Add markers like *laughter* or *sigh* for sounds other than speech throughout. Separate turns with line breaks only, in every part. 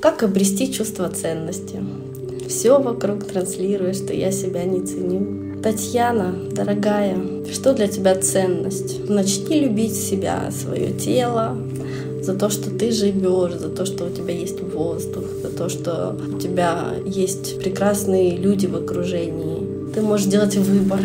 Как обрести чувство ценности? Все вокруг транслирует, что я себя не ценю. Татьяна, дорогая, что для тебя ценность? Начни любить себя, свое тело, за то, что ты живешь, за то, что у тебя есть воздух, за то, что у тебя есть прекрасные люди в окружении. Ты можешь делать выбор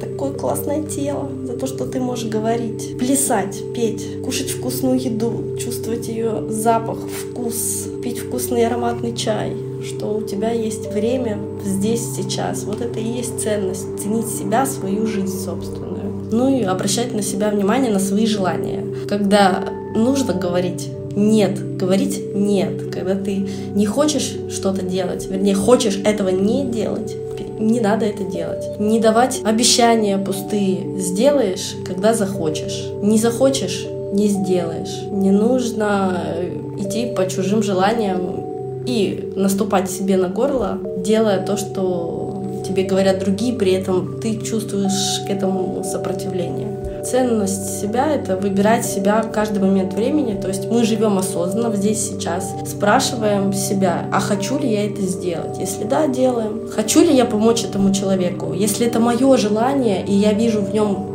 такое классное тело, то, что ты можешь говорить, плясать, петь, кушать вкусную еду, чувствовать ее запах, вкус, пить вкусный ароматный чай, что у тебя есть время здесь, сейчас. Вот это и есть ценность. Ценить себя, свою жизнь собственную. Ну и обращать на себя внимание, на свои желания. Когда нужно говорить нет, говорить нет, когда ты не хочешь что-то делать, вернее, хочешь этого не делать, не надо это делать. Не давать обещания пустые. Сделаешь, когда захочешь. Не захочешь, не сделаешь. Не нужно э, идти по чужим желаниям и наступать себе на горло, делая то, что тебе говорят другие, при этом ты чувствуешь к этому сопротивление. Ценность себя — это выбирать себя в каждый момент времени. То есть мы живем осознанно здесь, сейчас. Спрашиваем себя, а хочу ли я это сделать? Если да, делаем. Хочу ли я помочь этому человеку? Если это мое желание, и я вижу в нем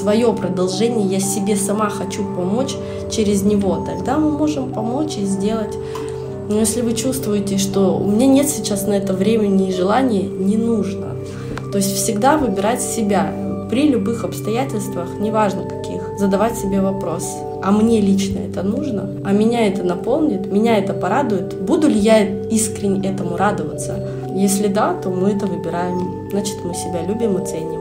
свое продолжение, я себе сама хочу помочь через него, тогда мы можем помочь и сделать. Но если вы чувствуете, что у меня нет сейчас на это времени и желания, не нужно. То есть всегда выбирать себя, при любых обстоятельствах, неважно каких, задавать себе вопрос, а мне лично это нужно, а меня это наполнит, меня это порадует, буду ли я искренне этому радоваться? Если да, то мы это выбираем, значит мы себя любим и ценим.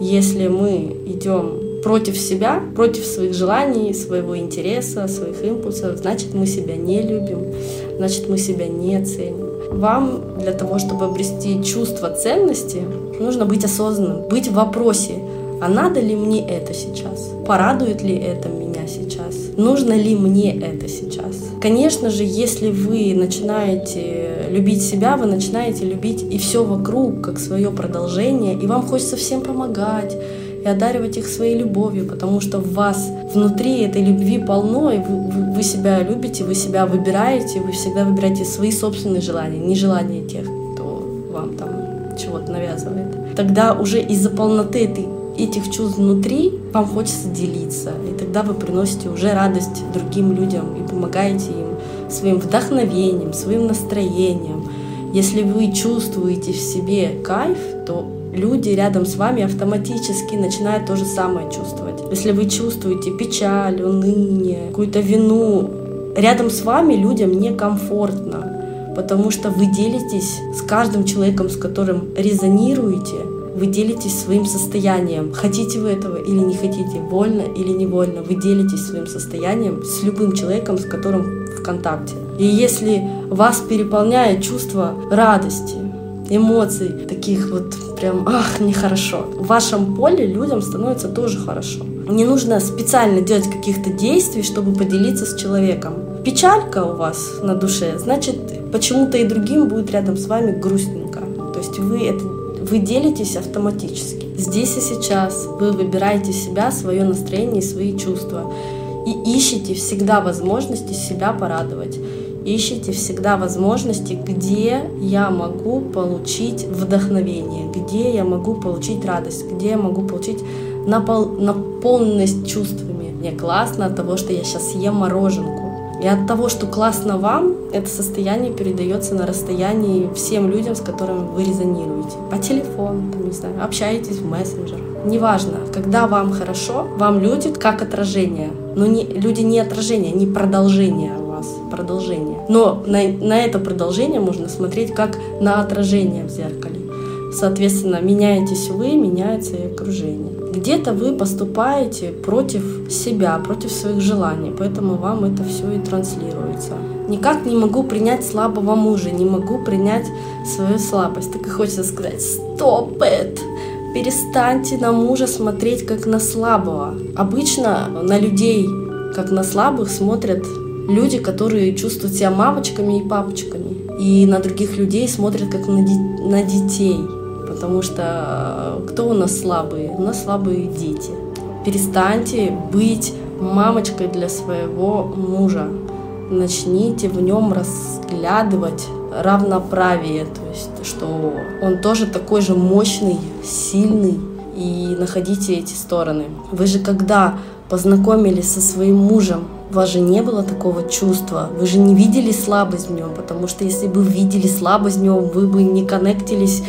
Если мы идем против себя, против своих желаний, своего интереса, своих импульсов, значит мы себя не любим, значит мы себя не ценим. Вам для того, чтобы обрести чувство ценности, нужно быть осознанным, быть в вопросе, а надо ли мне это сейчас? Порадует ли это меня сейчас? Нужно ли мне это сейчас? Конечно же, если вы начинаете любить себя, вы начинаете любить и все вокруг, как свое продолжение, и вам хочется всем помогать, и одаривать их своей любовью, потому что в вас внутри этой любви полно, и вы, вы, вы себя любите, вы себя выбираете, вы всегда выбираете свои собственные желания, не желания тех, кто вам там чего-то навязывает. Тогда уже из-за полноты этой этих чувств внутри вам хочется делиться. И тогда вы приносите уже радость другим людям и помогаете им своим вдохновением, своим настроением. Если вы чувствуете в себе кайф, то люди рядом с вами автоматически начинают то же самое чувствовать. Если вы чувствуете печаль, уныние, какую-то вину, рядом с вами людям некомфортно, потому что вы делитесь с каждым человеком, с которым резонируете, вы делитесь своим состоянием. Хотите вы этого или не хотите, вольно или невольно, вы делитесь своим состоянием с любым человеком, с которым в контакте. И если вас переполняет чувство радости, эмоций, таких вот прям, ах, нехорошо. В вашем поле людям становится тоже хорошо. Не нужно специально делать каких-то действий, чтобы поделиться с человеком. Печалька у вас на душе, значит, почему-то и другим будет рядом с вами грустненько. То есть вы это вы делитесь автоматически. Здесь и сейчас вы выбираете себя, свое настроение и свои чувства. И ищете всегда возможности себя порадовать ищите всегда возможности, где я могу получить вдохновение, где я могу получить радость, где я могу получить напол наполненность чувствами. Мне классно от того, что я сейчас ем мороженку. И от того, что классно вам, это состояние передается на расстоянии всем людям, с которыми вы резонируете. По телефону, там, не знаю, общаетесь в мессенджер. Неважно, когда вам хорошо, вам люди как отражение. Но не, люди не отражение, не продолжение вас продолжение. Но на, на это продолжение можно смотреть как на отражение в зеркале. Соответственно, меняетесь вы, меняется и окружение. Где-то вы поступаете против себя, против своих желаний, поэтому вам это все и транслируется. Никак не могу принять слабого мужа, не могу принять свою слабость. Так и хочется сказать, стоп it! Перестаньте на мужа смотреть как на слабого. Обычно на людей как на слабых смотрят люди, которые чувствуют себя мамочками и папочками, и на других людей смотрят как на, ди- на детей, потому что э, кто у нас слабые? У нас слабые дети. Перестаньте быть мамочкой для своего мужа. начните в нем разглядывать равноправие, то есть что он тоже такой же мощный, сильный, и находите эти стороны. Вы же когда познакомились со своим мужем, у вас же не было такого чувства, вы же не видели слабость в нем, потому что если бы видели слабость в нем, вы бы не коннектились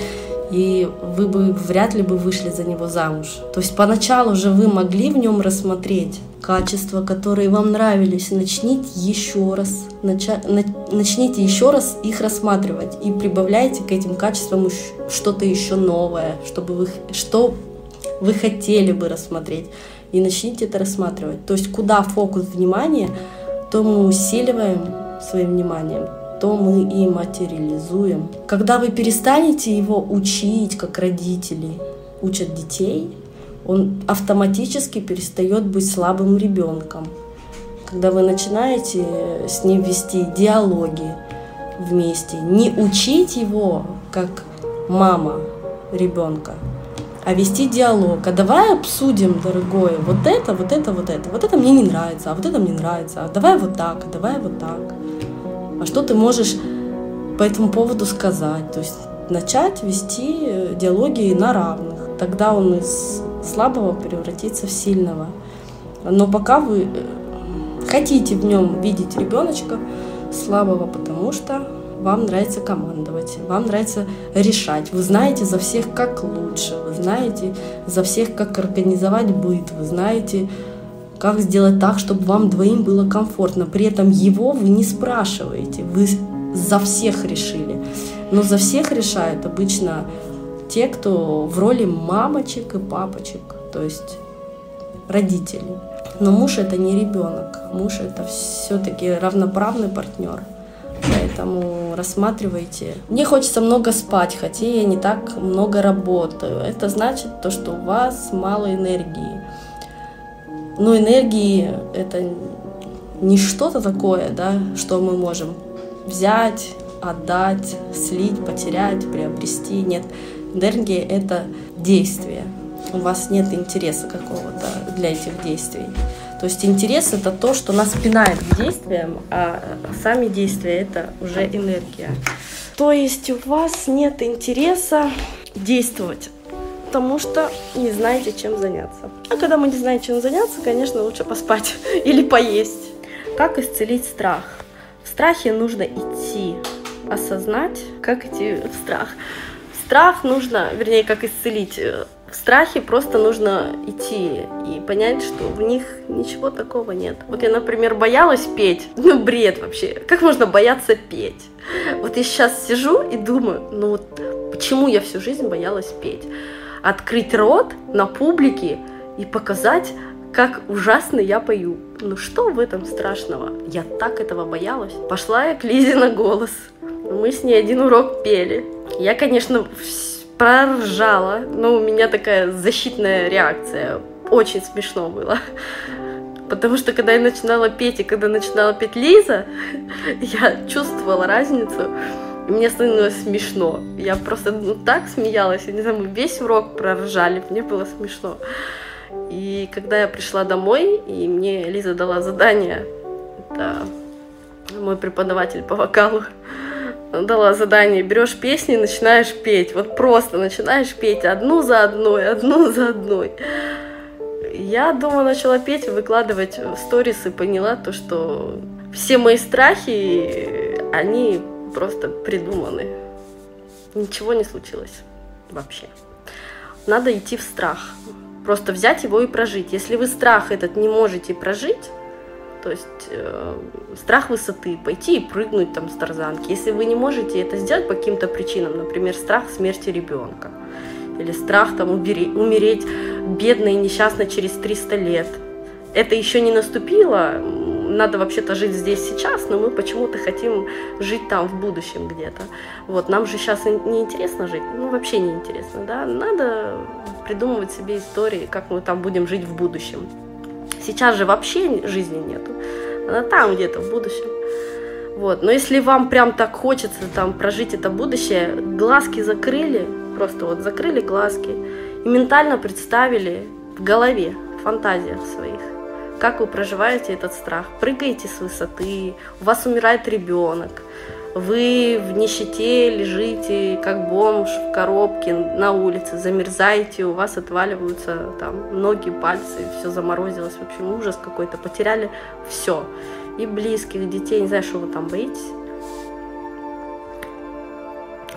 и вы бы вряд ли бы вышли за него замуж. То есть поначалу же вы могли в нем рассмотреть качества, которые вам нравились. Начните еще раз, нача, начните еще раз их рассматривать и прибавляйте к этим качествам что-то еще новое, чтобы вы, что вы хотели бы рассмотреть. И начните это рассматривать. То есть куда фокус внимания, то мы усиливаем своим вниманием, то мы и материализуем. Когда вы перестанете его учить, как родители учат детей, он автоматически перестает быть слабым ребенком. Когда вы начинаете с ним вести диалоги вместе, не учить его как мама ребенка, а вести диалог. А давай обсудим, дорогой, вот это, вот это, вот это. Вот это мне не нравится, а вот это мне нравится. А давай вот так, а давай вот так а что ты можешь по этому поводу сказать. То есть начать вести э, диалоги на равных. Тогда он из слабого превратится в сильного. Но пока вы э, хотите в нем видеть ребеночка слабого, потому что вам нравится командовать, вам нравится решать. Вы знаете за всех, как лучше, вы знаете за всех, как организовать быт, вы знаете, как сделать так, чтобы вам двоим было комфортно. При этом его вы не спрашиваете, вы за всех решили. Но за всех решают обычно те, кто в роли мамочек и папочек, то есть родители. Но муж это не ребенок, муж это все-таки равноправный партнер. Поэтому рассматривайте. Мне хочется много спать, хотя я не так много работаю. Это значит то, что у вас мало энергии. Но энергии — это не что-то такое, да, что мы можем взять, отдать, слить, потерять, приобрести. Нет, энергия — это действие. У вас нет интереса какого-то для этих действий. То есть интерес — это то, что нас пинает к действиям, а сами действия — это уже энергия. То есть у вас нет интереса действовать потому что не знаете, чем заняться. А когда мы не знаем, чем заняться, конечно, лучше поспать *laughs* или поесть. Как исцелить страх? В страхе нужно идти, осознать, как идти в страх. Страх нужно, вернее, как исцелить. В страхе просто нужно идти и понять, что в них ничего такого нет. Вот я, например, боялась петь. *laughs* Ну, бред вообще. Как можно бояться петь? Вот я сейчас сижу и думаю, ну вот почему я всю жизнь боялась петь? Открыть рот на публике и показать, как ужасно я пою. Ну что в этом страшного? Я так этого боялась. Пошла я к Лизе на голос. Мы с ней один урок пели. Я, конечно, проржала, но у меня такая защитная реакция. Очень смешно было. Потому что когда я начинала петь и когда начинала петь Лиза, *laughs* я чувствовала разницу мне становилось смешно. Я просто ну, так смеялась. Я не знаю, мы весь урок проржали. Мне было смешно. И когда я пришла домой, и мне Лиза дала задание, это мой преподаватель по вокалу, дала задание, берешь песни начинаешь петь. Вот просто начинаешь петь одну за одной, одну за одной. Я дома начала петь, выкладывать сторис и поняла то, что все мои страхи, они просто придуманы. Ничего не случилось вообще. Надо идти в страх. Просто взять его и прожить. Если вы страх этот не можете прожить, то есть э, страх высоты, пойти и прыгнуть там с тарзанки. Если вы не можете это сделать по каким-то причинам, например, страх смерти ребенка, или страх там умереть, умереть бедно и несчастно через 300 лет, это еще не наступило, надо вообще-то жить здесь сейчас, но мы почему-то хотим жить там в будущем где-то. Вот, нам же сейчас не интересно жить, ну вообще не интересно, да, надо придумывать себе истории, как мы там будем жить в будущем. Сейчас же вообще жизни нету, она там где-то в будущем. Вот. Но если вам прям так хочется там прожить это будущее, глазки закрыли, просто вот закрыли глазки и ментально представили в голове, в фантазиях своих, как вы проживаете этот страх. Прыгаете с высоты, у вас умирает ребенок, вы в нищете лежите, как бомж в коробке на улице, замерзаете, у вас отваливаются там ноги, пальцы, все заморозилось, в общем, ужас какой-то, потеряли все. И близких, детей, не знаю, что вы там боитесь.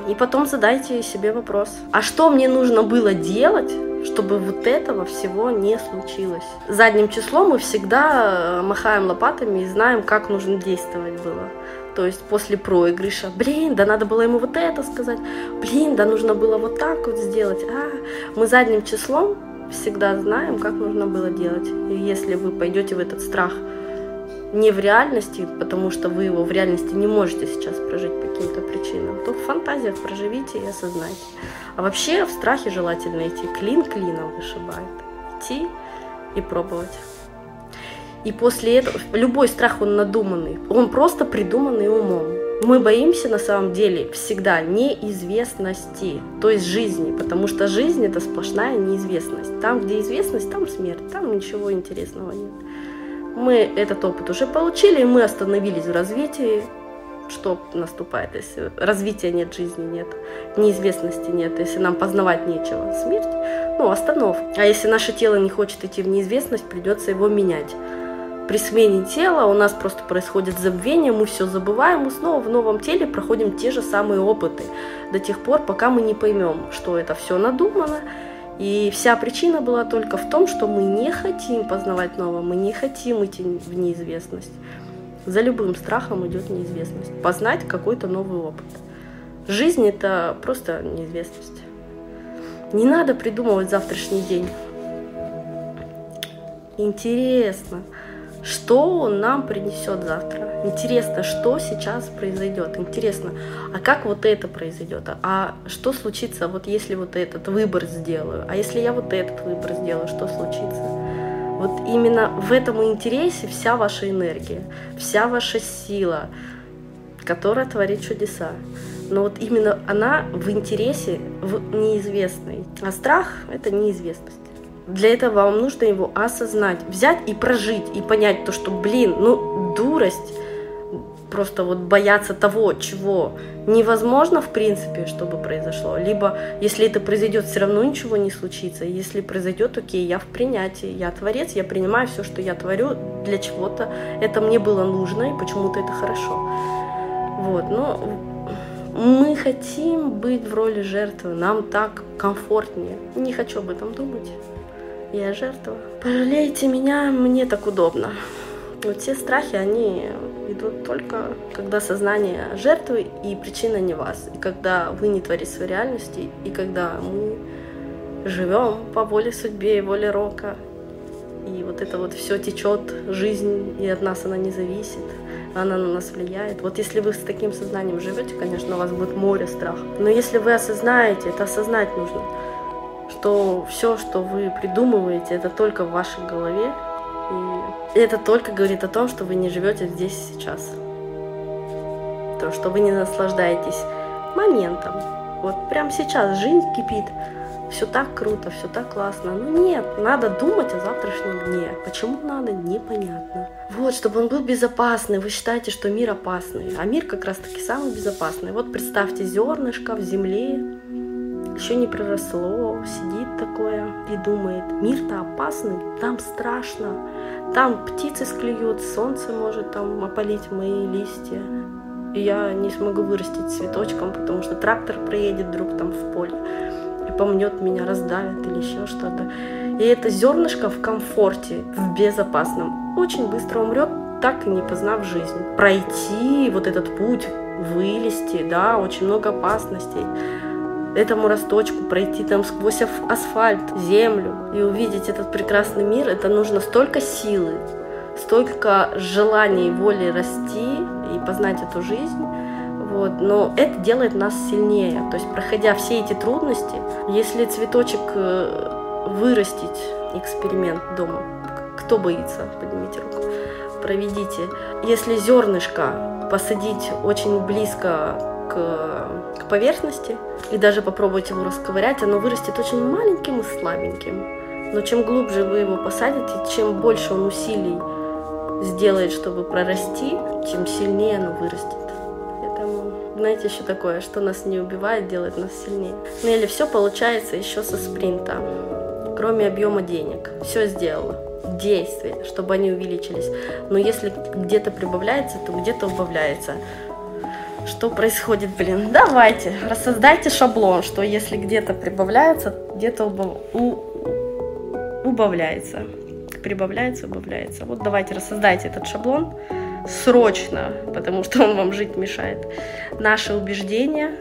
И потом задайте себе вопрос, а что мне нужно было делать, чтобы вот этого всего не случилось. Задним числом мы всегда махаем лопатами и знаем, как нужно действовать было. То есть после проигрыша, блин, да надо было ему вот это сказать, блин, да нужно было вот так вот сделать. А, мы задним числом всегда знаем, как нужно было делать. И если вы пойдете в этот страх не в реальности, потому что вы его в реальности не можете сейчас прожить по каким-то причинам, то в фантазиях проживите и осознайте. А вообще в страхе желательно идти клин клином вышибает. Идти и пробовать. И после этого любой страх, он надуманный, он просто придуманный умом. Мы боимся на самом деле всегда неизвестности, то есть жизни, потому что жизнь это сплошная неизвестность. Там, где известность, там смерть, там ничего интересного нет. Мы этот опыт уже получили, и мы остановились в развитии. Что наступает, если развития нет, жизни нет, неизвестности нет, если нам познавать нечего? Смерть, ну, остановка. А если наше тело не хочет идти в неизвестность, придется его менять при смене тела у нас просто происходит забвение, мы все забываем, мы снова в новом теле проходим те же самые опыты до тех пор, пока мы не поймем, что это все надумано. И вся причина была только в том, что мы не хотим познавать новое, мы не хотим идти в неизвестность. За любым страхом идет неизвестность. Познать какой-то новый опыт. Жизнь это просто неизвестность. Не надо придумывать завтрашний день. Интересно, что он нам принесет завтра. Интересно, что сейчас произойдет. Интересно, а как вот это произойдет? А что случится, вот если вот этот выбор сделаю? А если я вот этот выбор сделаю, что случится? Вот именно в этом интересе вся ваша энергия, вся ваша сила, которая творит чудеса. Но вот именно она в интересе, в неизвестной. А страх — это неизвестность. Для этого вам нужно его осознать, взять и прожить, и понять то, что, блин, ну, дурость, просто вот бояться того, чего невозможно в принципе, чтобы произошло. Либо, если это произойдет, все равно ничего не случится. Если произойдет, окей, я в принятии, я творец, я принимаю все, что я творю для чего-то. Это мне было нужно, и почему-то это хорошо. Вот, но мы хотим быть в роли жертвы, нам так комфортнее. Не хочу об этом думать. Я жертва. Пожалейте меня, мне так удобно. Вот все страхи, они идут только, когда сознание жертвы и причина не вас. И когда вы не творите своей реальности, и когда мы живем по воле судьбе и воле рока. И вот это вот все течет, жизнь, и от нас она не зависит, она на нас влияет. Вот если вы с таким сознанием живете, конечно, у вас будет море страха. Но если вы осознаете, это осознать нужно – что все, что вы придумываете, это только в вашей голове. И это только говорит о том, что вы не живете здесь сейчас. То, что вы не наслаждаетесь моментом. Вот прямо сейчас жизнь кипит. Все так круто, все так классно. Но ну нет, надо думать о завтрашнем дне. Почему надо, непонятно. Вот, чтобы он был безопасный. Вы считаете, что мир опасный. А мир как раз таки самый безопасный. Вот представьте зернышко в земле, еще не проросло, сидит такое и думает, мир-то опасный, там страшно, там птицы склюют, солнце может там опалить мои листья, и я не смогу вырастить цветочком, потому что трактор проедет вдруг там в поле и помнет меня, раздавит или еще что-то. И это зернышко в комфорте, в безопасном, очень быстро умрет, так и не познав жизнь. Пройти вот этот путь, вылезти, да, очень много опасностей этому росточку, пройти там сквозь асфальт, землю и увидеть этот прекрасный мир, это нужно столько силы, столько желания и воли расти и познать эту жизнь. Вот. Но это делает нас сильнее. То есть, проходя все эти трудности, если цветочек э, вырастить, эксперимент дома, кто боится, поднимите руку, проведите. Если зернышко посадить очень близко к, поверхности и даже попробовать его расковырять, оно вырастет очень маленьким и слабеньким. Но чем глубже вы его посадите, чем больше он усилий сделает, чтобы прорасти, тем сильнее оно вырастет. Поэтому, знаете, еще такое, что нас не убивает, делает нас сильнее. Ну или все получается еще со спринта, кроме объема денег. Все сделала действия, чтобы они увеличились. Но если где-то прибавляется, то где-то убавляется. Что происходит, блин? Давайте, рассоздайте шаблон, что если где-то прибавляется, где-то убав... у... убавляется. Прибавляется, убавляется. Вот давайте рассоздайте этот шаблон срочно, потому что он вам жить мешает. Наши убеждения,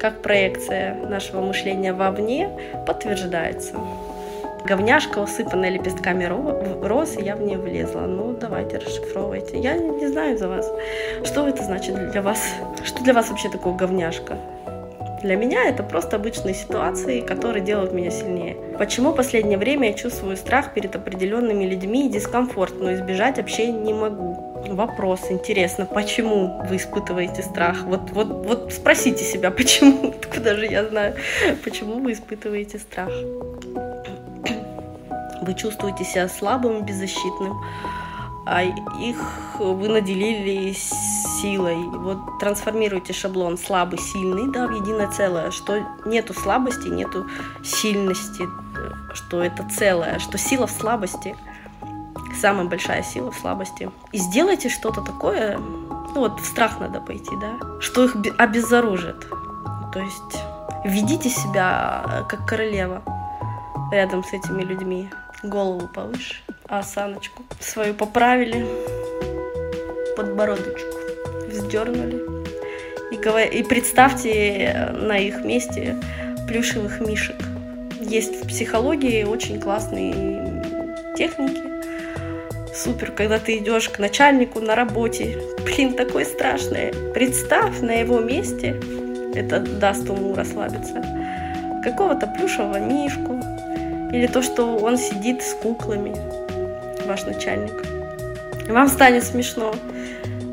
как проекция нашего мышления вовне, подтверждается говняшка, усыпанная лепестками роз, и я в нее влезла. Ну, давайте, расшифровывайте. Я не знаю за вас. Что это значит для вас? Что для вас вообще такое говняшка? Для меня это просто обычные ситуации, которые делают меня сильнее. Почему в последнее время я чувствую страх перед определенными людьми и дискомфорт, но избежать общения не могу? Вопрос, интересно, почему вы испытываете страх? Вот, вот, вот спросите себя, *laughs* почему, откуда же я знаю, почему вы испытываете страх? Вы чувствуете себя слабым, беззащитным, а их вы наделили силой. Вот трансформируйте шаблон слабый, сильный, да, в единое целое, что нету слабости, нету сильности, что это целое, что сила в слабости, самая большая сила в слабости. И сделайте что-то такое, ну вот в страх надо пойти, да, что их обезоружит. То есть ведите себя э, как королева рядом с этими людьми голову повыше, а осаночку свою поправили, подбородочку вздернули. И, и представьте на их месте плюшевых мишек. Есть в психологии очень классные техники. Супер, когда ты идешь к начальнику на работе. Блин, такое страшное. Представь на его месте, это даст уму расслабиться, какого-то плюшевого мишку, или то, что он сидит с куклами, ваш начальник. Вам станет смешно.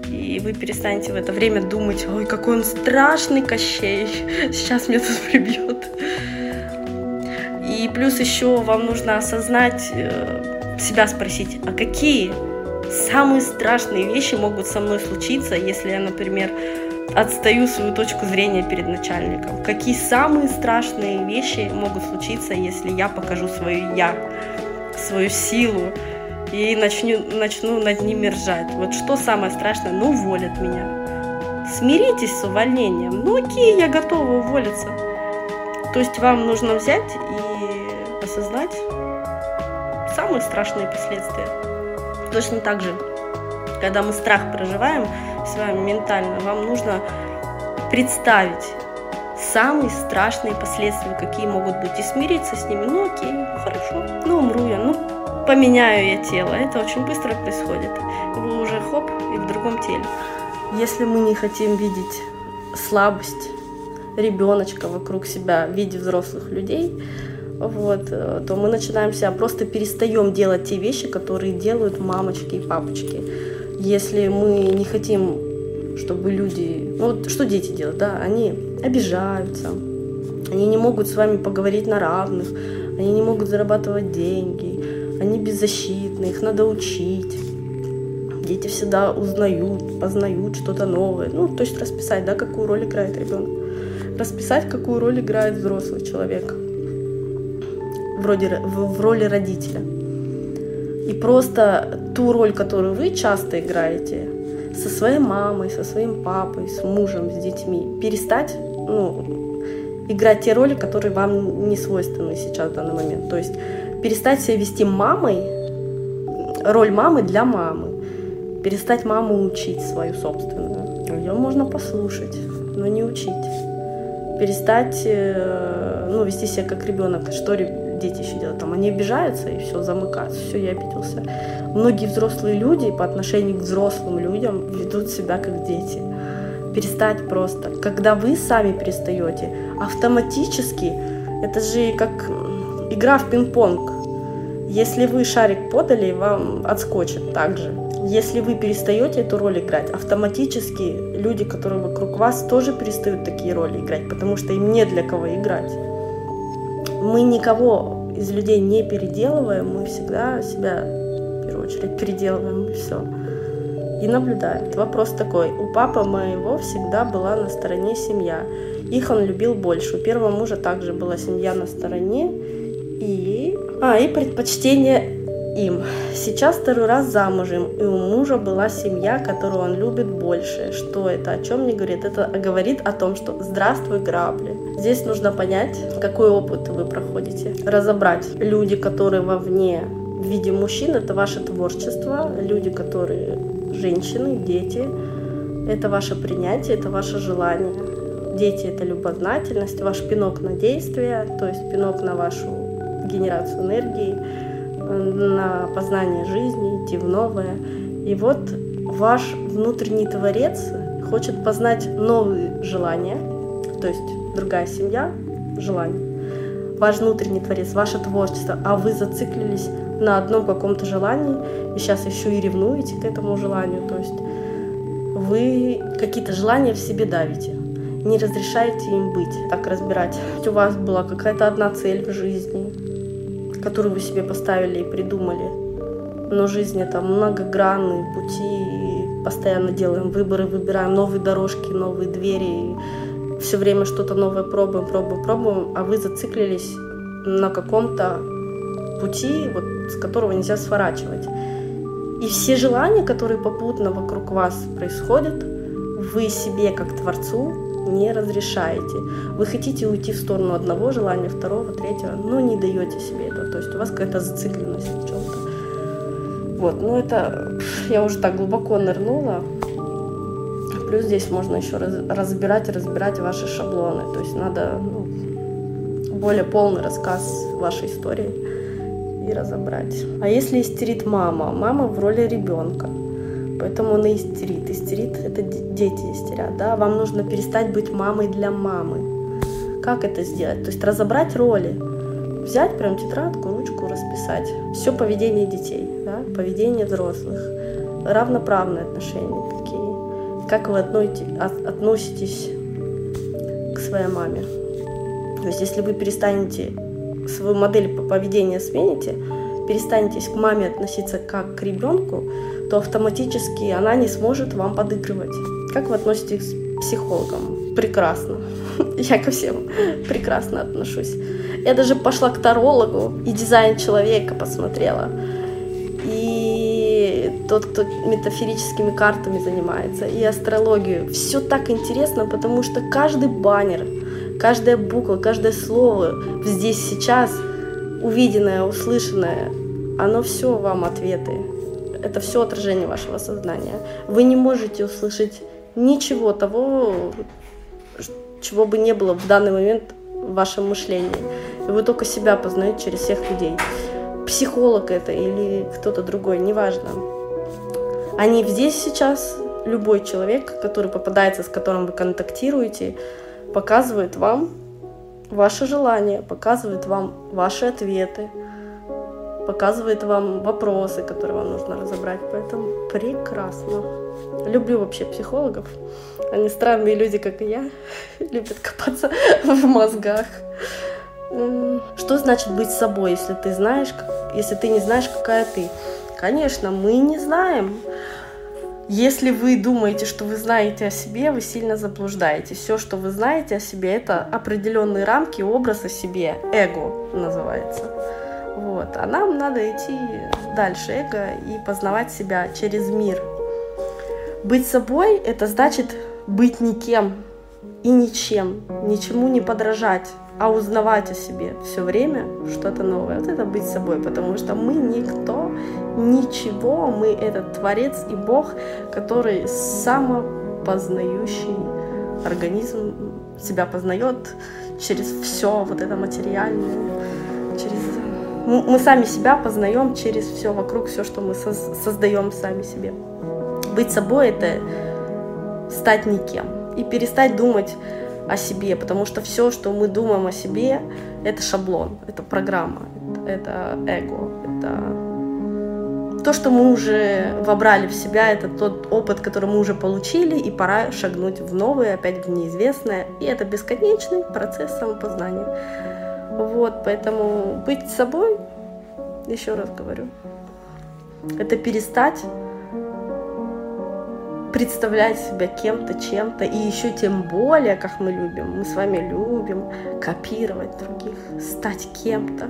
И вы перестанете в это время думать, ой, какой он страшный Кощей, *laughs* сейчас меня тут прибьет. И плюс еще вам нужно осознать, э, себя спросить, а какие самые страшные вещи могут со мной случиться, если я, например, отстаю свою точку зрения перед начальником. Какие самые страшные вещи могут случиться, если я покажу свое я, свою силу и начну, начну над ними ржать. Вот что самое страшное? Ну, уволят меня. Смиритесь с увольнением. Ну, окей, я готова уволиться. То есть вам нужно взять и осознать самые страшные последствия. Точно так же, когда мы страх проживаем, с вами ментально, вам нужно представить самые страшные последствия, какие могут быть, и смириться с ними. Ну окей, ну, хорошо, ну умру я, ну поменяю я тело. Это очень быстро происходит. Вы уже хоп и в другом теле. Если мы не хотим видеть слабость ребеночка вокруг себя в виде взрослых людей, вот, э, то мы начинаем себя просто перестаем делать те вещи, которые делают мамочки и папочки если мы не хотим, чтобы люди... Ну вот что дети делают, да? Они обижаются, они не могут с вами поговорить на равных, они не могут зарабатывать деньги, они беззащитны, их надо учить. Дети всегда узнают, познают что-то новое. Ну, то есть расписать, да, какую роль играет ребенок. Расписать, какую роль играет взрослый человек. Вроде в, в роли родителя. И просто ту роль, которую вы часто играете со своей мамой, со своим папой, с мужем, с детьми, перестать ну, играть те роли, которые вам не свойственны сейчас в данный момент. То есть перестать себя вести мамой, роль мамы для мамы. Перестать маму учить свою собственную. Ее можно послушать, но не учить. Перестать э, ну, вести себя как ребенок. Что дети еще делают? Там они обижаются и все, замыкаются. Все, я обиделся. Многие взрослые люди по отношению к взрослым людям ведут себя как дети. Перестать просто. Когда вы сами перестаете, автоматически, это же как игра в пинг-понг. Если вы шарик подали, вам отскочит так же. Если вы перестаете эту роль играть, автоматически люди, которые вокруг вас, тоже перестают такие роли играть, потому что им не для кого играть. Мы никого из людей не переделываем, мы всегда себя, в первую очередь, переделываем и все. И наблюдаем. Вопрос такой. У папы моего всегда была на стороне семья. Их он любил больше. У первого мужа также была семья на стороне. И... А, и предпочтение им. Сейчас второй раз замужем, и у мужа была семья, которую он любит больше. Что это? О чем мне говорит? Это говорит о том, что «здравствуй, грабли». Здесь нужно понять, какой опыт вы проходите. Разобрать. Люди, которые вовне в виде мужчин, это ваше творчество. Люди, которые женщины, дети, это ваше принятие, это ваше желание. Дети — это любознательность, ваш пинок на действие, то есть пинок на вашу генерацию энергии — на познание жизни, идти в новое. И вот ваш внутренний творец хочет познать новые желания, то есть другая семья, желание. Ваш внутренний творец, ваше творчество, а вы зациклились на одном каком-то желании, и сейчас еще и ревнуете к этому желанию, то есть вы какие-то желания в себе давите, не разрешаете им быть, так разбирать. У вас была какая-то одна цель в жизни, которую вы себе поставили и придумали. Но жизнь это многогранные пути, и постоянно делаем выборы, выбираем новые дорожки, новые двери, все время что-то новое пробуем, пробуем, пробуем, а вы зациклились на каком-то пути, вот, с которого нельзя сворачивать. И все желания, которые попутно вокруг вас происходят, вы себе как Творцу не разрешаете. Вы хотите уйти в сторону одного желания, второго, третьего, но не даете себе этого. То есть у вас какая-то зацикленность в чем-то. Вот, ну это я уже так глубоко нырнула. Плюс здесь можно еще раз, разбирать и разбирать ваши шаблоны. То есть надо ну, более полный рассказ вашей истории и разобрать. А если истерит мама? Мама в роли ребенка. Поэтому она истерит. Истерит — это дети истерят, да? Вам нужно перестать быть мамой для мамы. Как это сделать? То есть разобрать роли. Взять прям тетрадку, ручку, расписать. Все поведение детей, да? поведение взрослых. Равноправные отношения какие. Как вы относитесь к своей маме. То есть если вы перестанете свою модель поведения смените, перестанете к маме относиться как к ребенку, то автоматически она не сможет вам подыгрывать. Как вы относитесь к психологам? Прекрасно. *laughs* Я ко всем прекрасно отношусь. Я даже пошла к тарологу и дизайн человека посмотрела. И тот, кто метафорическими картами занимается, и астрологию. Все так интересно, потому что каждый баннер, каждая буква, каждое слово здесь сейчас, увиденное, услышанное, оно все вам ответы это все отражение вашего сознания. Вы не можете услышать ничего того, чего бы не было в данный момент в вашем мышлении. И вы только себя познаете через всех людей. Психолог это или кто-то другой, неважно. Они здесь сейчас, любой человек, который попадается, с которым вы контактируете, показывает вам ваше желание, показывает вам ваши ответы, показывает вам вопросы, которые вам нужно разобрать. Поэтому прекрасно. Люблю вообще психологов. Они странные люди, как и я, *laughs* любят копаться *laughs* в мозгах. Что значит быть собой, если ты знаешь, если ты не знаешь, какая ты? Конечно, мы не знаем. Если вы думаете, что вы знаете о себе, вы сильно заблуждаетесь. Все, что вы знаете о себе, это определенные рамки, образ о себе. Эго называется. Вот. А нам надо идти дальше эго и познавать себя через мир. Быть собой — это значит быть никем и ничем, ничему не подражать, а узнавать о себе все время что-то новое. Вот это быть собой, потому что мы никто, ничего, мы этот Творец и Бог, который самопознающий организм себя познает через все вот это материальное, мы сами себя познаем через все вокруг, все, что мы создаем сами себе. Быть собой это стать никем и перестать думать о себе, потому что все, что мы думаем о себе, это шаблон, это программа, это эго, это то, что мы уже вобрали в себя, это тот опыт, который мы уже получили, и пора шагнуть в новое, опять в неизвестное. И это бесконечный процесс самопознания. Вот, поэтому быть собой, еще раз говорю, это перестать представлять себя кем-то, чем-то, и еще тем более, как мы любим, мы с вами любим копировать других, стать кем-то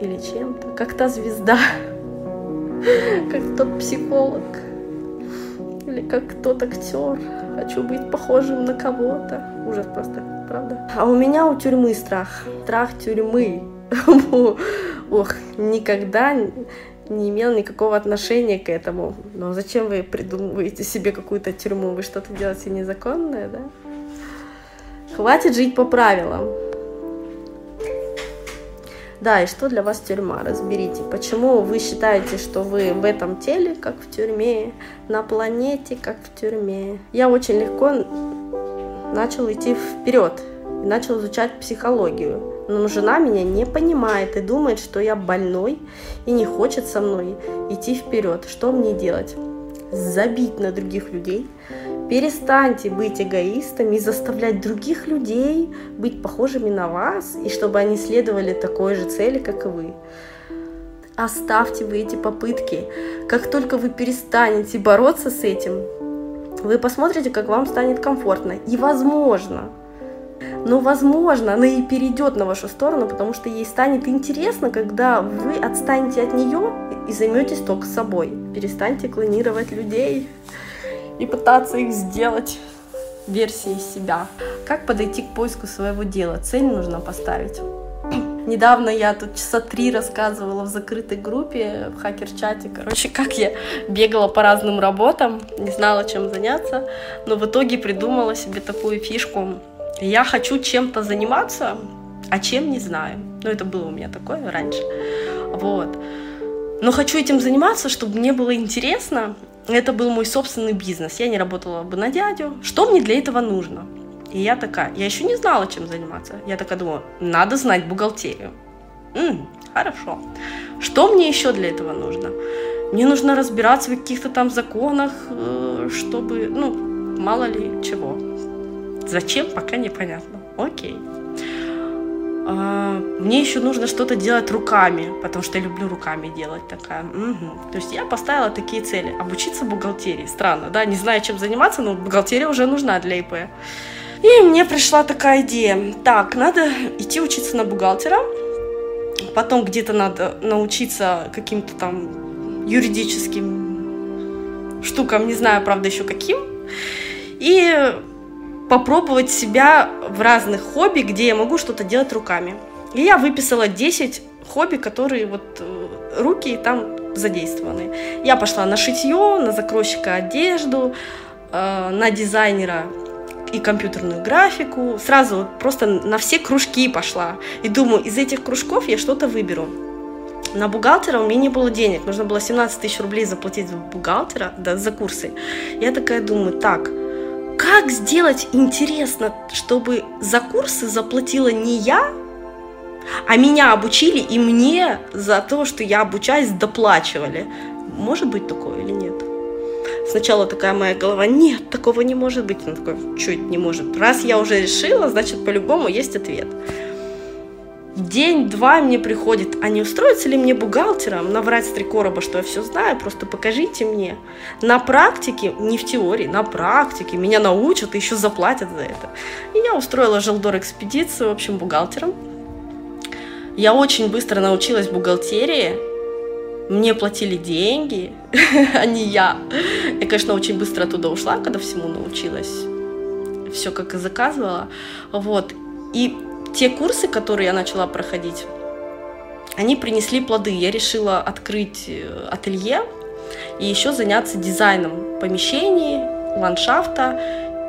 или чем-то, как та звезда, *laughs* как тот психолог, или как тот актер. Хочу быть похожим на кого-то. Ужас просто, правда? А у меня у тюрьмы страх. Страх тюрьмы. *laughs* Ох, никогда не имел никакого отношения к этому. Но зачем вы придумываете себе какую-то тюрьму? Вы что-то делаете незаконное, да? Хватит жить по правилам. Да, и что для вас тюрьма? Разберите, почему вы считаете, что вы в этом теле, как в тюрьме, на планете, как в тюрьме. Я очень легко начал идти вперед, начал изучать психологию. Но жена меня не понимает и думает, что я больной и не хочет со мной идти вперед. Что мне делать? Забить на других людей, Перестаньте быть эгоистами и заставлять других людей быть похожими на вас, и чтобы они следовали такой же цели, как и вы. Оставьте вы эти попытки. Как только вы перестанете бороться с этим, вы посмотрите, как вам станет комфортно. И возможно, но возможно, она и перейдет на вашу сторону, потому что ей станет интересно, когда вы отстанете от нее и займетесь только собой. Перестаньте клонировать людей и пытаться их сделать версией себя. Как подойти к поиску своего дела? Цель нужно поставить. Недавно я тут часа три рассказывала в закрытой группе, в хакер-чате, короче, как я бегала по разным работам, не знала, чем заняться, но в итоге придумала себе такую фишку. Я хочу чем-то заниматься, а чем не знаю. Ну, это было у меня такое раньше. Вот. Но хочу этим заниматься, чтобы мне было интересно, это был мой собственный бизнес. Я не работала бы на дядю. Что мне для этого нужно? И я такая, я еще не знала, чем заниматься. Я такая думала, надо знать бухгалтерию. М-м, хорошо. Что мне еще для этого нужно? Мне нужно разбираться в каких-то там законах, э, чтобы, ну, мало ли чего. Зачем, пока непонятно. Окей. А, мне еще нужно что-то делать руками, потому что я люблю руками делать такая. Угу. То есть я поставила такие цели. Обучиться бухгалтерии. Странно, да, не знаю, чем заниматься, но бухгалтерия уже нужна для ИП. И мне пришла такая идея. Так, надо идти учиться на бухгалтера. Потом где-то надо научиться каким-то там юридическим штукам, не знаю, правда, еще каким. И попробовать себя в разных хобби, где я могу что-то делать руками. И я выписала 10 хобби, которые вот э, руки там задействованы. Я пошла на шитье, на закройщика одежду, э, на дизайнера и компьютерную графику. Сразу вот просто на все кружки пошла. И думаю, из этих кружков я что-то выберу. На бухгалтера у меня не было денег. Нужно было 17 тысяч рублей заплатить за бухгалтера да, за курсы. Я такая думаю, так, как сделать интересно, чтобы за курсы заплатила не я, а меня обучили, и мне за то, что я обучаюсь, доплачивали. Может быть такое или нет? Сначала такая моя голова, нет, такого не может быть. Она такой, это не может? Раз я уже решила, значит, по-любому есть ответ день-два мне приходит, а не устроится ли мне бухгалтером наврать с три короба, что я все знаю, просто покажите мне. На практике, не в теории, на практике меня научат и еще заплатят за это. И я устроила Желдор экспедицию, в общем, бухгалтером. Я очень быстро научилась бухгалтерии, мне платили деньги, *laughs* а не я. Я, конечно, очень быстро оттуда ушла, когда всему научилась. Все как и заказывала. Вот. И те курсы, которые я начала проходить, они принесли плоды. Я решила открыть э, ателье и еще заняться дизайном помещений, ландшафта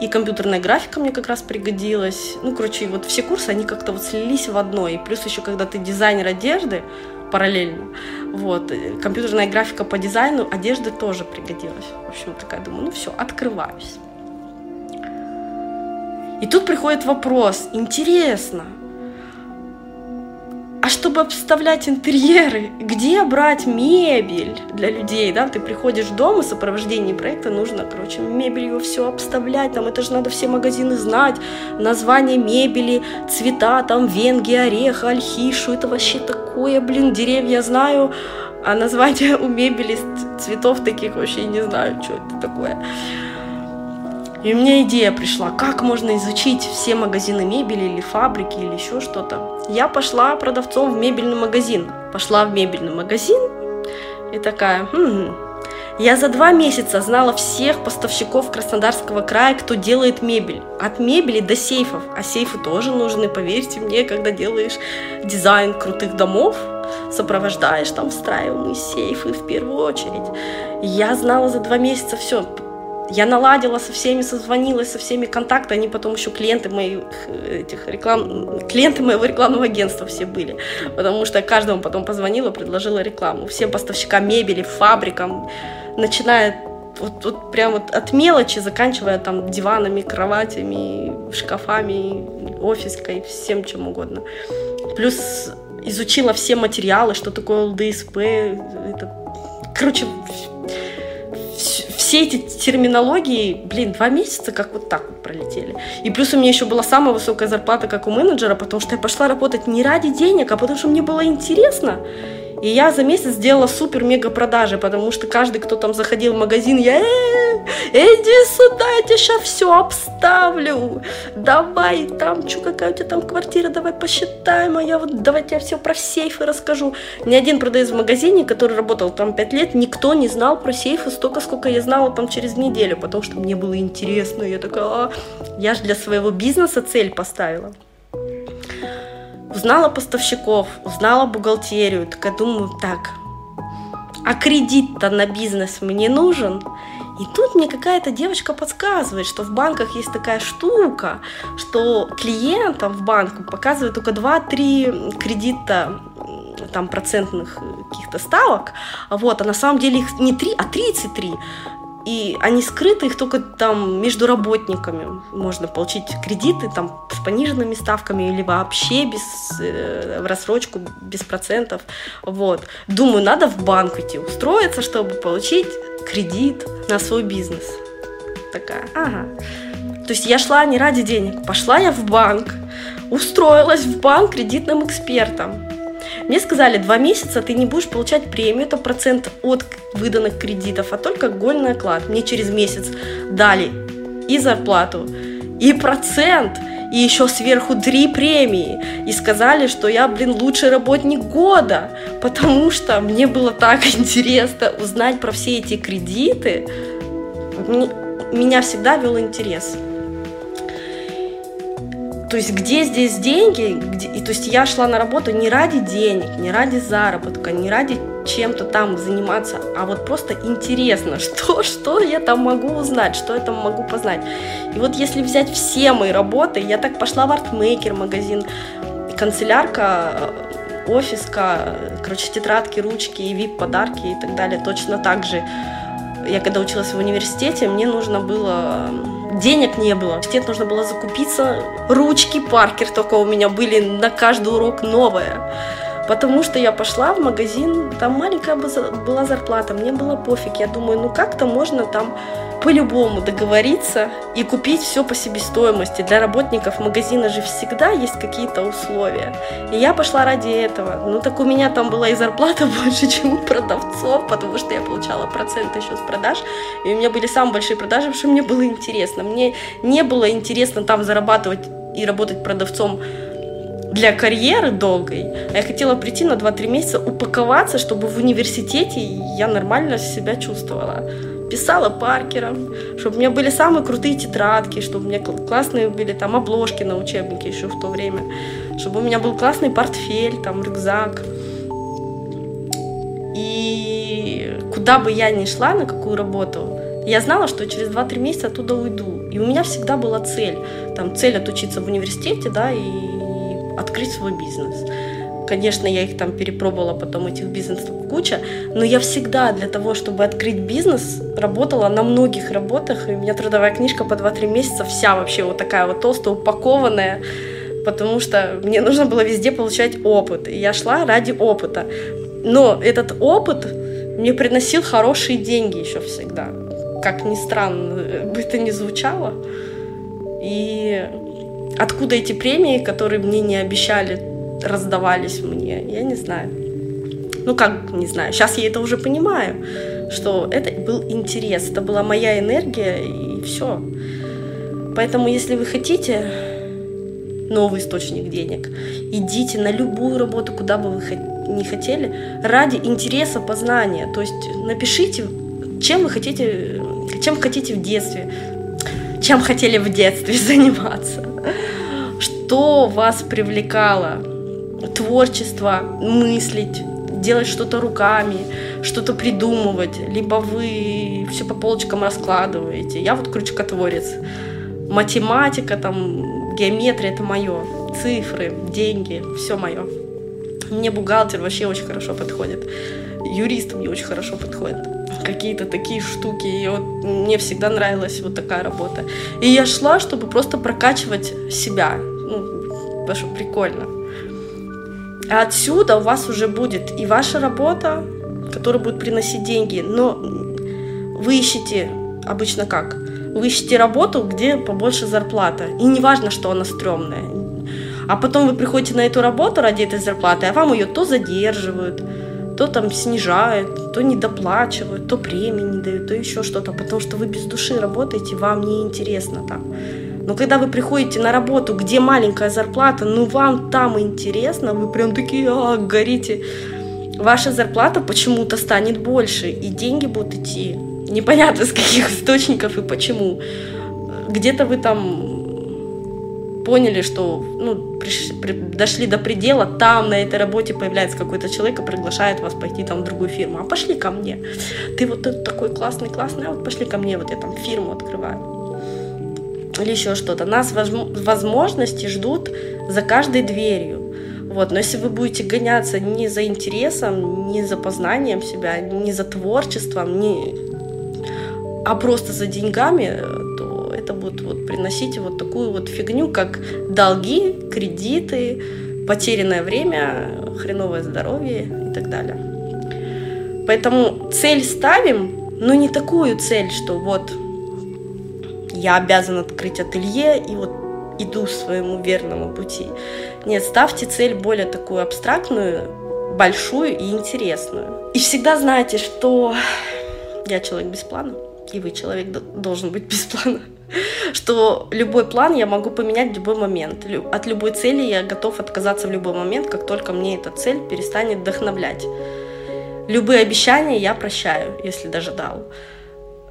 и компьютерная графика мне как раз пригодилась. Ну, короче, вот все курсы, они как-то вот слились в одно. И плюс еще, когда ты дизайнер одежды, параллельно, вот, компьютерная графика по дизайну одежды тоже пригодилась. В общем, такая думаю, ну все, открываюсь. И тут приходит вопрос, интересно, А чтобы обставлять интерьеры, где брать мебель для людей, да, ты приходишь в дом, и сопровождение проекта нужно, короче, мебелью все обставлять, там это же надо все магазины знать, название мебели, цвета, там, венги, орех, альхишу, это вообще такое, блин, деревья знаю, а название у мебели цветов таких вообще не знаю, что это такое. И у меня идея пришла, как можно изучить все магазины мебели или фабрики или еще что-то. Я пошла продавцом в мебельный магазин. Пошла в мебельный магазин и такая, хм, я за два месяца знала всех поставщиков Краснодарского края, кто делает мебель. От мебели до сейфов. А сейфы тоже нужны, поверьте мне, когда делаешь дизайн крутых домов, сопровождаешь там встраиваемые сейфы в первую очередь. Я знала за два месяца все я наладила со всеми, созвонилась со всеми контакты, они потом еще клиенты моих этих реклам, клиенты моего рекламного агентства все были, потому что я каждому потом позвонила, предложила рекламу, всем поставщикам мебели, фабрикам, начиная вот, вот прям вот от мелочи, заканчивая там диванами, кроватями, шкафами, офиской, всем чем угодно. Плюс изучила все материалы, что такое ЛДСП, это, короче, эти терминологии, блин, два месяца как вот так вот пролетели. И плюс у меня еще была самая высокая зарплата, как у менеджера, потому что я пошла работать не ради денег, а потому что мне было интересно. И я за месяц сделала супер-мега продажи, потому что каждый, кто там заходил в магазин, я э, иди сюда, я тебе сейчас все обставлю. Давай, там, что, какая у тебя там квартира, давай посчитаем, а я вот, давай тебе все про сейфы расскажу. Ни один продавец в магазине, который работал там 5 лет, никто не знал про сейфы столько, сколько я знала там через неделю, потому что мне было интересно. Я такая, а, я же для своего бизнеса цель поставила. Узнала поставщиков, узнала бухгалтерию, так я думаю, так, а кредит-то на бизнес мне нужен? И тут мне какая-то девочка подсказывает, что в банках есть такая штука, что клиентам в банк показывают только 2-3 кредита там процентных каких-то ставок, вот, а на самом деле их не 3, а 33 и они скрыты, их только там между работниками можно получить кредиты там с пониженными ставками или вообще без э, в рассрочку без процентов. Вот. Думаю, надо в банк идти устроиться, чтобы получить кредит на свой бизнес. Такая, ага. То есть я шла не ради денег, пошла я в банк, устроилась в банк кредитным экспертом. Мне сказали, два месяца ты не будешь получать премию, это процент от выданных кредитов, а только гольный оклад. Мне через месяц дали и зарплату, и процент, и еще сверху три премии. И сказали, что я, блин, лучший работник года, потому что мне было так *laughs* интересно узнать про все эти кредиты. Меня всегда вел интерес то есть где здесь деньги? Где, и, то есть я шла на работу не ради денег, не ради заработка, не ради чем-то там заниматься, а вот просто интересно, *laughs* что, что я там могу узнать, что я там могу познать. И вот если взять все мои работы, я так пошла в артмейкер магазин, канцелярка, офиска, короче, тетрадки, ручки, и вип-подарки и так далее, точно так же. Я когда училась в университете, мне нужно было денег не было. Университет нужно было закупиться. Ручки Паркер только у меня были на каждый урок новые. Потому что я пошла в магазин, там маленькая была зарплата, мне было пофиг. Я думаю, ну как-то можно там по-любому договориться и купить все по себестоимости. Для работников магазина же всегда есть какие-то условия. И я пошла ради этого. Ну так у меня там была и зарплата *laughs* больше, чем у продавцов, потому что я получала процент еще с продаж. И у меня были самые большие продажи, потому что мне было интересно. Мне не было интересно там зарабатывать и работать продавцом для карьеры долгой, а я хотела прийти на 2-3 месяца, упаковаться, чтобы в университете я нормально себя чувствовала писала Паркером, чтобы у меня были самые крутые тетрадки, чтобы у меня классные были там обложки на учебники еще в то время, чтобы у меня был классный портфель, там рюкзак. И куда бы я ни шла, на какую работу, я знала, что через 2-3 месяца оттуда уйду. И у меня всегда была цель. Там цель отучиться в университете, да, и открыть свой бизнес. Конечно, я их там перепробовала, потом этих бизнесов куча, но я всегда для того, чтобы открыть бизнес, работала на многих работах, и у меня трудовая книжка по 2-3 месяца, вся вообще вот такая вот толстая, упакованная, потому что мне нужно было везде получать опыт. И я шла ради опыта. Но этот опыт мне приносил хорошие деньги еще всегда. Как ни странно бы это ни звучало. И откуда эти премии, которые мне не обещали, раздавались мне, я не знаю. Ну как, не знаю, сейчас я это уже понимаю, что это был интерес, это была моя энергия и все. Поэтому если вы хотите новый источник денег, идите на любую работу, куда бы вы не хотели, ради интереса познания. То есть напишите, чем вы хотите, чем хотите в детстве, чем хотели в детстве *laughs* заниматься, что вас привлекало, творчество, мыслить, делать что-то руками, что-то придумывать, либо вы все по полочкам раскладываете. Я вот крючкотворец. Математика, там, геометрия — это мое. Цифры, деньги — все мое. Мне бухгалтер вообще очень хорошо подходит. Юрист мне очень хорошо подходит. Какие-то такие штуки. И вот мне всегда нравилась вот такая работа. И я шла, чтобы просто прокачивать себя. Потому что прикольно. А отсюда у вас уже будет и ваша работа, которая будет приносить деньги, но вы ищете обычно как? Вы ищете работу, где побольше зарплата. И не важно, что она стрёмная. А потом вы приходите на эту работу ради этой зарплаты, а вам ее то задерживают, то там снижают, то не доплачивают, то премии не дают, то еще что-то, потому что вы без души работаете, вам не интересно там. Но когда вы приходите на работу, где маленькая зарплата, ну вам там интересно, вы прям такие, а, горите, ваша зарплата почему-то станет больше, и деньги будут идти. Непонятно *laughs* с каких источников и почему. Где-то вы там поняли, что ну, пришли, при, дошли до предела, там на этой работе появляется какой-то человек и приглашает вас пойти там в другую фирму. А пошли ко мне. Ты вот такой классный, классный, а вот пошли ко мне, вот я там фирму открываю или еще что-то. Нас возможности ждут за каждой дверью. Вот. Но если вы будете гоняться не за интересом, не за познанием себя, не за творчеством, не... а просто за деньгами, то это будет вот приносить вот такую вот фигню, как долги, кредиты, потерянное время, хреновое здоровье и так далее. Поэтому цель ставим, но не такую цель, что вот я обязан открыть ателье и вот иду своему верному пути. Нет, ставьте цель более такую абстрактную, большую и интересную. И всегда знайте, что я человек без плана, и вы человек должен быть без плана. *laughs* Что любой план я могу поменять в любой момент. От любой цели я готов отказаться в любой момент, как только мне эта цель перестанет вдохновлять. Любые обещания я прощаю, если даже дал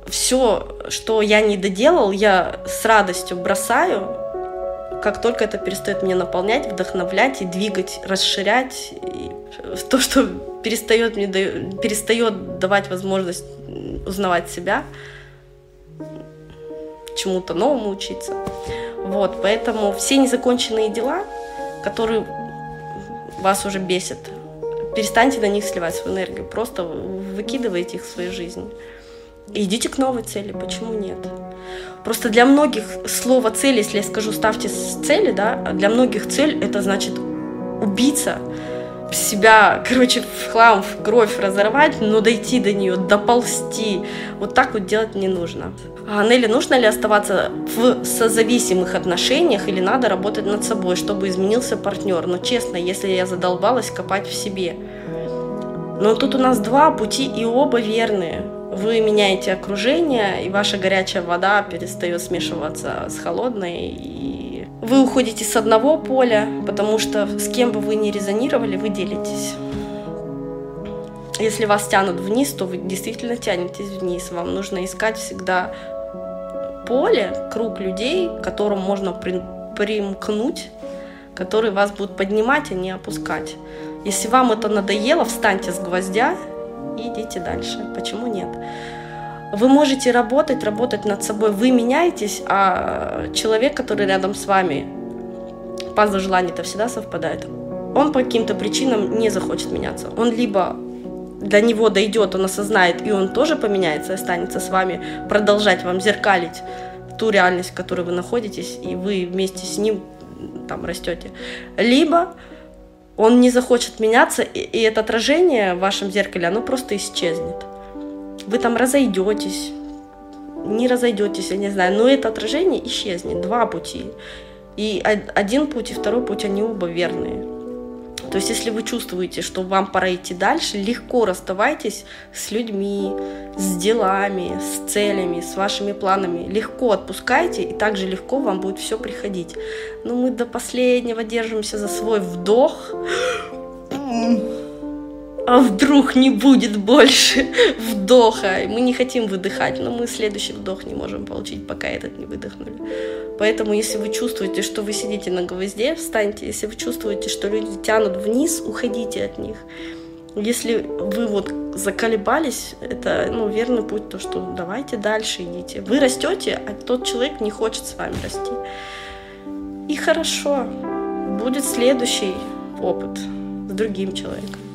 все, что я не доделал, я с радостью бросаю, как только это перестает меня наполнять, вдохновлять и двигать, расширять. И то, что перестает мне перестает давать возможность узнавать себя, чему-то новому учиться. Вот, поэтому все незаконченные дела, которые вас уже бесят, перестаньте на них сливать свою энергию, просто выкидывайте их в свою жизнь идите к новой цели, почему нет? Просто для многих слово цель, если я скажу ставьте цели, да, для многих цель это значит убиться, себя, короче, в хлам, в кровь разорвать, но дойти до нее, доползти. Вот так вот делать не нужно. А Нелли, нужно ли оставаться в созависимых отношениях или надо работать над собой, чтобы изменился партнер? Но честно, если я задолбалась копать в себе. Но тут у нас два пути, и оба верные вы меняете окружение, и ваша горячая вода перестает смешиваться с холодной, и вы уходите с одного поля, потому что с кем бы вы ни резонировали, вы делитесь. Если вас тянут вниз, то вы действительно тянетесь вниз. Вам нужно искать всегда поле, круг людей, к которым можно примкнуть, которые вас будут поднимать, а не опускать. Если вам это надоело, встаньте с гвоздя и идите дальше. Почему нет? Вы можете работать, работать над собой, вы меняетесь, а человек, который рядом с вами, пазл желаний-то всегда совпадает, он по каким-то причинам не захочет меняться. Он либо до него дойдет, он осознает, и он тоже поменяется, останется с вами, продолжать вам зеркалить ту реальность, в которой вы находитесь, и вы вместе с ним там растете. Либо он не захочет меняться, и, и это отражение в вашем зеркале, оно просто исчезнет. Вы там разойдетесь, не разойдетесь, я не знаю, но это отражение исчезнет. Два пути. И один путь и второй путь, они оба верные. То есть, если вы чувствуете, что вам пора идти дальше, легко расставайтесь с людьми, с делами, с целями, с вашими планами. Легко отпускайте, и также легко вам будет все приходить. Но мы до последнего держимся за свой вдох. А вдруг не будет больше *laughs* вдоха? Мы не хотим выдыхать, но мы следующий вдох не можем получить, пока этот не выдохнули. Поэтому, если вы чувствуете, что вы сидите на гвозде, встаньте. Если вы чувствуете, что люди тянут вниз, уходите от них. Если вы вот заколебались, это ну, верный путь, то что давайте дальше идите. Вы растете, а тот человек не хочет с вами расти. И хорошо, будет следующий опыт с другим человеком.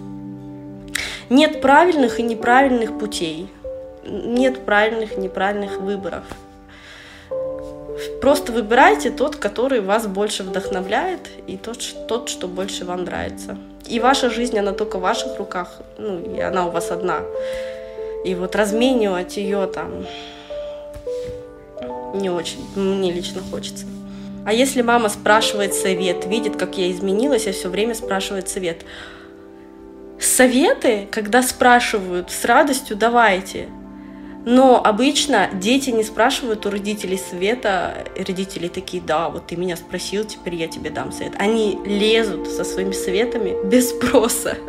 Нет правильных и неправильных путей. Нет правильных и неправильных выборов. Просто выбирайте тот, который вас больше вдохновляет, и тот, тот, что больше вам нравится. И ваша жизнь, она только в ваших руках, ну, и она у вас одна. И вот разменивать ее там не очень, мне лично хочется. А если мама спрашивает совет, видит, как я изменилась, и все время спрашивает совет. Советы, когда спрашивают с радостью, давайте. Но обычно дети не спрашивают у родителей совета, родители такие, да, вот ты меня спросил, теперь я тебе дам совет. Они лезут со своими советами без спроса. *laughs*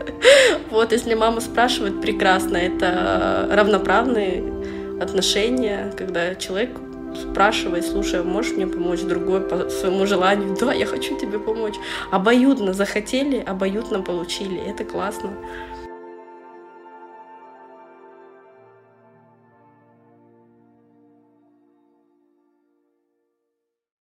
Вот, если мама спрашивает, прекрасно, это равноправные отношения, когда человек спрашивает, слушай, можешь мне помочь, другой по своему желанию, да, я хочу тебе помочь. Обоюдно захотели, обоюдно получили, это классно.